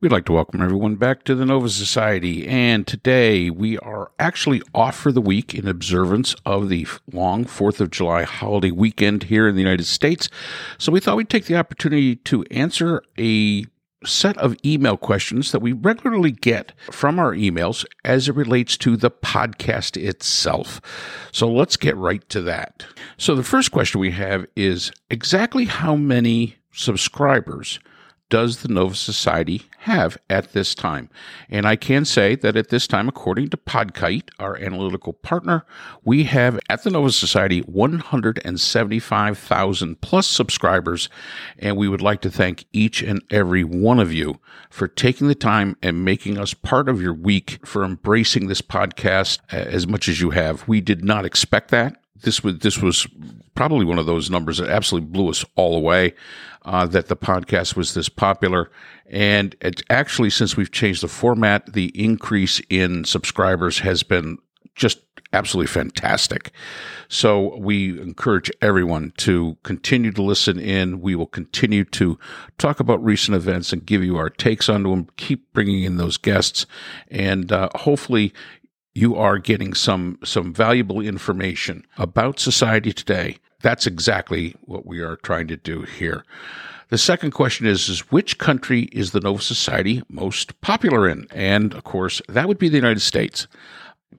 We'd like to welcome everyone back to the Nova Society, and today we are actually off for the week in observance of the long 4th of July holiday weekend here in the United States. So we thought we'd take the opportunity to answer a set of email questions that we regularly get from our emails as it relates to the podcast itself. So let's get right to that. So the first question we have is exactly how many subscribers does the Nova Society have at this time? And I can say that at this time, according to Podkite, our analytical partner, we have at the Nova Society 175,000 plus subscribers. And we would like to thank each and every one of you for taking the time and making us part of your week, for embracing this podcast uh, as much as you have. We did not expect that this was this was probably one of those numbers that absolutely blew us all away. Uh, that the podcast was this popular, and it actually since we've changed the format, the increase in subscribers has been just absolutely fantastic. So we encourage everyone to continue to listen in. We will continue to talk about recent events and give you our takes on them. Keep bringing in those guests, and uh, hopefully you are getting some some valuable information about society today. That's exactly what we are trying to do here. The second question is, is which country is the Nova Society most popular in? And of course, that would be the United States.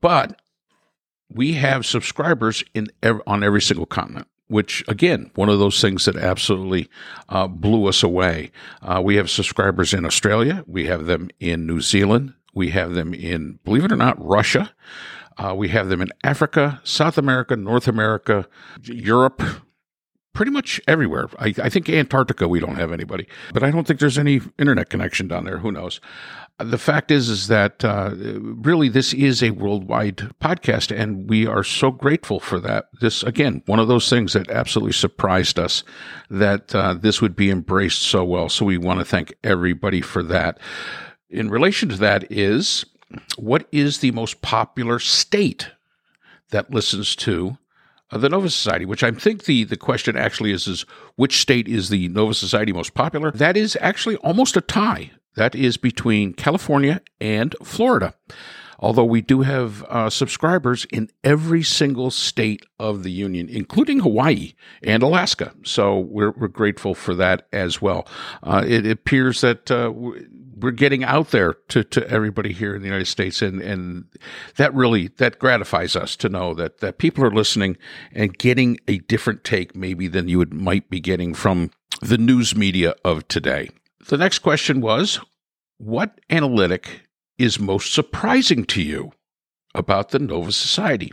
But we have subscribers in on every single continent which again, one of those things that absolutely uh, blew us away. Uh, we have subscribers in Australia, we have them in New Zealand, we have them in, believe it or not, Russia. Uh, we have them in Africa, South America, North America, Europe, pretty much everywhere. I, I, think Antarctica, we don't have anybody, but I don't think there's any internet connection down there. Who knows? The fact is, is that uh, really this is a worldwide podcast, and we are so grateful for that. This again, one of those things that absolutely surprised us that uh, this would be embraced so well. So we want to thank everybody for that in relation to that is what is the most popular state that listens to uh, the Nova Society, which I think the, the question actually is, is which state is the Nova Society most popular? That is actually almost a tie. That is between California and Florida. Although we do have uh, subscribers in every single state of the union, including Hawaii and Alaska. So we're, we're grateful for that as well. Uh, it appears that uh, we're getting out there to, to everybody here in the United States, and and that really that gratifies us to know that that people are listening and getting a different take maybe than you would might be getting from the news media of today. The next question was, what analytic is most surprising to you about the Nova Society?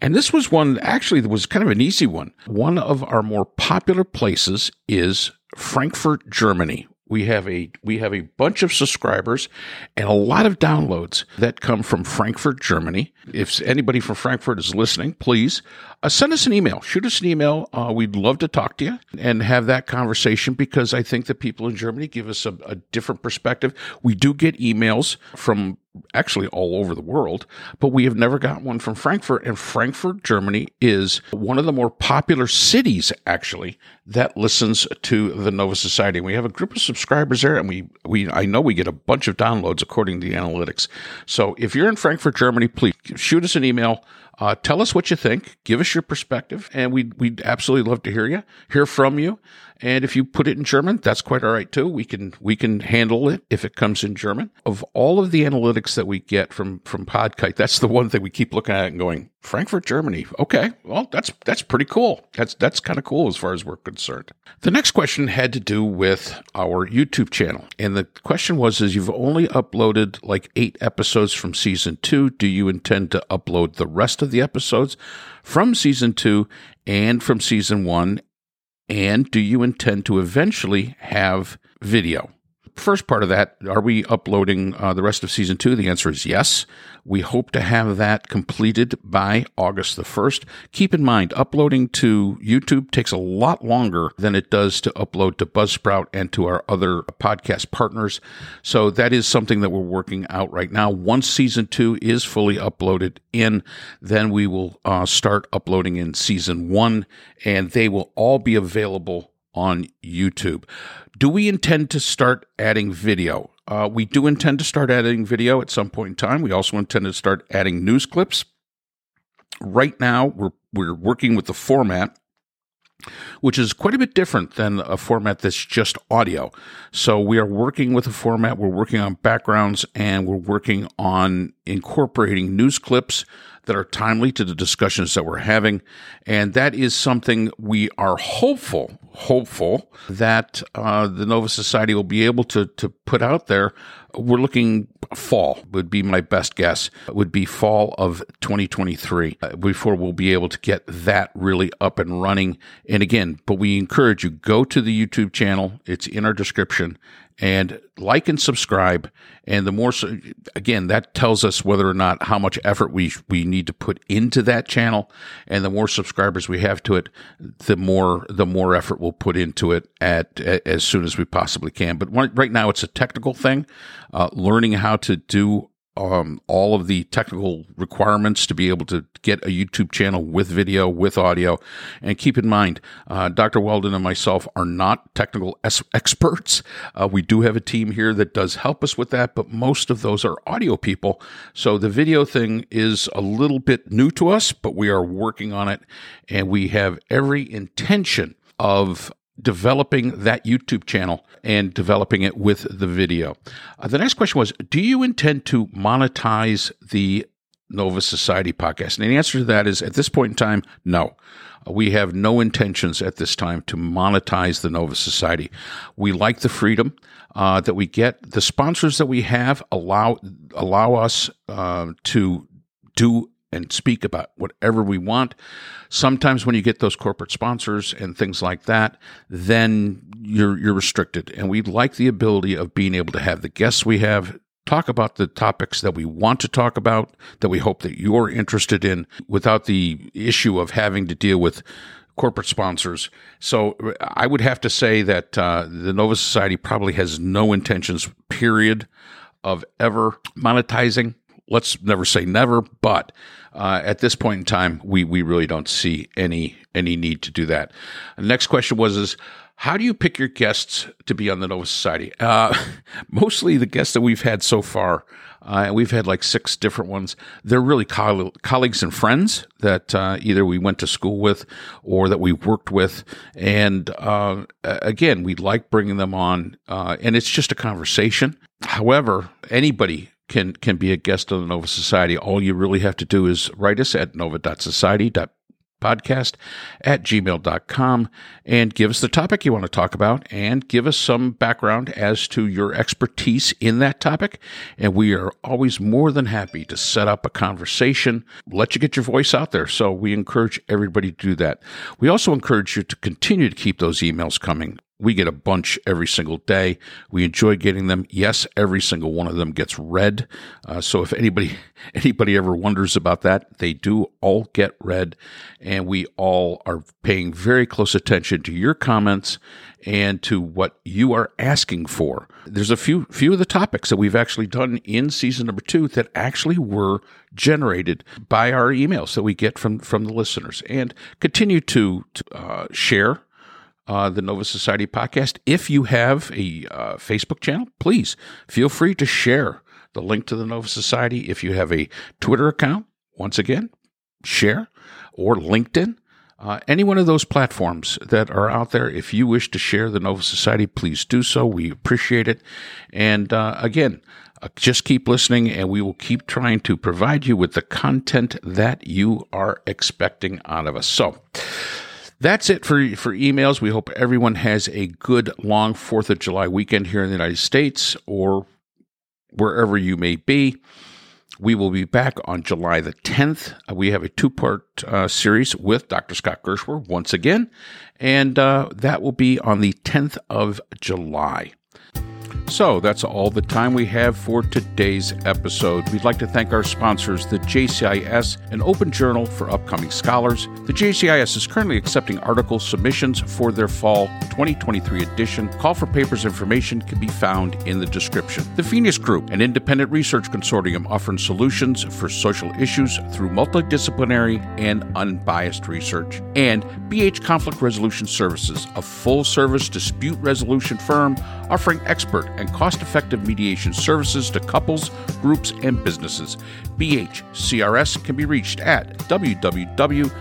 And this was one actually that was kind of an easy one. One of our more popular places is Frankfurt, Germany, we have a we have a bunch of subscribers and a lot of downloads that come from Frankfurt, Germany. If anybody from Frankfurt is listening, please uh, send us an email. Shoot us an email. Uh, we'd love to talk to you and have that conversation because I think the people in Germany give us a, a different perspective. We do get emails from actually all over the world, but we have never got one from Frankfurt. And Frankfurt, Germany is one of the more popular cities, actually, that listens to the Nova Society. We have a group of subscribers there, and we, we I know we get a bunch of downloads according to the analytics. So if you're in Frankfurt, Germany, please shoot us an email. Uh, tell us what you think. Give us your perspective, and we'd, we'd absolutely love to hear you, hear from you. And if you put it in German, that's quite all right too. We can we can handle it if it comes in German. Of all of the analytics that we get from from Podkite, that's the one thing we keep looking at and going, Frankfurt, Germany. Okay, well that's that's pretty cool. That's that's kind of cool as far as we're concerned. The next question had to do with our YouTube channel, and the question was: Is you've only uploaded like eight episodes from season two? Do you intend to upload the rest of the episodes from season two and from season one? And do you intend to eventually have video? First part of that, are we uploading uh, the rest of season two? The answer is yes. We hope to have that completed by August the 1st. Keep in mind, uploading to YouTube takes a lot longer than it does to upload to Buzzsprout and to our other podcast partners. So that is something that we're working out right now. Once season two is fully uploaded in, then we will uh, start uploading in season one, and they will all be available on YouTube. Do we intend to start adding video? Uh, we do intend to start adding video at some point in time. We also intend to start adding news clips. Right now, we're we're working with the format which is quite a bit different than a format that's just audio. So we are working with a format, we're working on backgrounds, and we're working on incorporating news clips that are timely to the discussions that we're having. And that is something we are hopeful, hopeful that uh, the Nova Society will be able to, to put out there. We're looking fall would be my best guess would be fall of 2023 uh, before we'll be able to get that really up and running and again but we encourage you go to the youtube channel it's in our description and like and subscribe. And the more, so, again, that tells us whether or not how much effort we we need to put into that channel. And the more subscribers we have to it, the more the more effort we'll put into it at, at as soon as we possibly can. But right now, it's a technical thing. Uh, learning how to do um, all of the technical requirements to be able to get a YouTube channel with video, with audio. And keep in mind, uh, Dr. Weldon and myself are not technical es- experts. Uh, we do have a team here that does help us with that, but most of those are audio people. So the video thing is a little bit new to us, but we are working on it and we have every intention of developing that YouTube channel and developing it with the video. Uh, the next question was Do you intend to monetize the Nova Society podcast? And the answer to that is at this point in time, no. Uh, we have no intentions at this time to monetize the Nova Society. We like the freedom uh, that we get. The sponsors that we have allow allow us uh, to do and speak about whatever we want. Sometimes when you get those corporate sponsors and things like that, then you're you're restricted. And we like the ability of being able to have the guests we have talk about the topics that we want to talk about, that we hope that you're interested in, without the issue of having to deal with corporate sponsors. So I would have to say that uh, the Nova Society probably has no intentions, period, of ever monetizing let's never say never, but uh, at this point in time, we we really don't see any any need to do that. The next question was is how do you pick your guests to be on the Nova Society? Uh, mostly the guests that we've had so far, uh, we've had like six different ones. They're really coll- colleagues and friends that uh, either we went to school with or that we worked with. And uh, again, we like bringing them on, uh, and it's just a conversation. However, anybody can can be a guest on the Nova Society. All you really have to do is write us at nova.society.podcast at gmail.com and give us the topic you want to talk about and give us some background as to your expertise in that topic. And we are always more than happy to set up a conversation, let you get your voice out there. So we encourage everybody to do that. We also encourage you to continue to keep those emails coming. We get a bunch every single day. We enjoy getting them. Yes, every single one of them gets read. Uh, so if anybody anybody ever wonders about that, they do all get read, and we all are paying very close attention to your comments and to what you are asking for. There's a few few of the topics that we've actually done in season number two that actually were generated by our emails that we get from from the listeners, and continue to, to uh, share uh, the Nova Society podcast. If you have a uh, Facebook channel, please feel free to share the link to the Nova Society. If you have a Twitter account, once again, share or LinkedIn. Uh, any one of those platforms that are out there, if you wish to share the Nova Society, please do so. We appreciate it. And uh, again, uh, just keep listening, and we will keep trying to provide you with the content that you are expecting out of us. So, that's it for, for emails. We hope everyone has a good long 4th of July weekend here in the United States or wherever you may be. We will be back on July the 10th. Uh, we have a two part uh, series with Dr. Scott Gershwer once again, and uh, that will be on the 10th of July. So that's all the time we have for today's episode. We'd like to thank our sponsors, the JCIS, an open journal for upcoming scholars. The JCIS is currently accepting article submissions for their fall 2023 edition. Call for papers information can be found in the description. The Phineas Group, an independent research consortium offering solutions for social issues through multidisciplinary and unbiased research. And BH Conflict Resolution Services, a full service dispute resolution firm offering expert and cost effective mediation services to couples, groups, and businesses. BHCRS can be reached at www.bhcrs.com.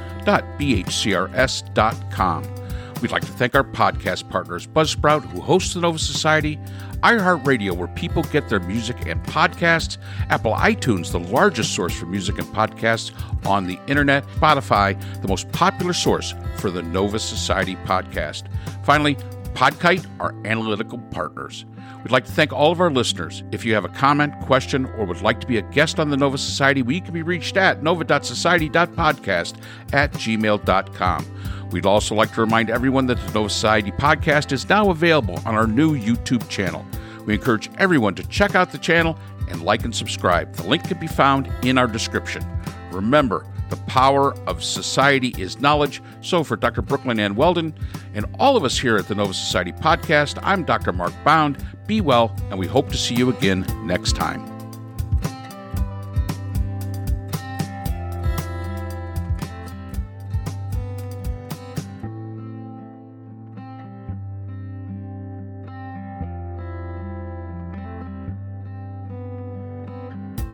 We'd like to thank our podcast partners, Buzzsprout, who hosts the Nova Society, iHeartRadio, where people get their music and podcasts, Apple iTunes, the largest source for music and podcasts on the internet, Spotify, the most popular source for the Nova Society podcast. Finally, Podkite, our analytical partners. We'd like to thank all of our listeners. If you have a comment, question, or would like to be a guest on the Nova Society, we can be reached at nova.society.podcast at gmail.com. We'd also like to remind everyone that the Nova Society podcast is now available on our new YouTube channel. We encourage everyone to check out the channel and like and subscribe. The link can be found in our description. Remember, the power of society is knowledge. So, for Dr. Brooklyn Ann Weldon and all of us here at the Nova Society podcast, I'm Dr. Mark Bound. Be well, and we hope to see you again next time.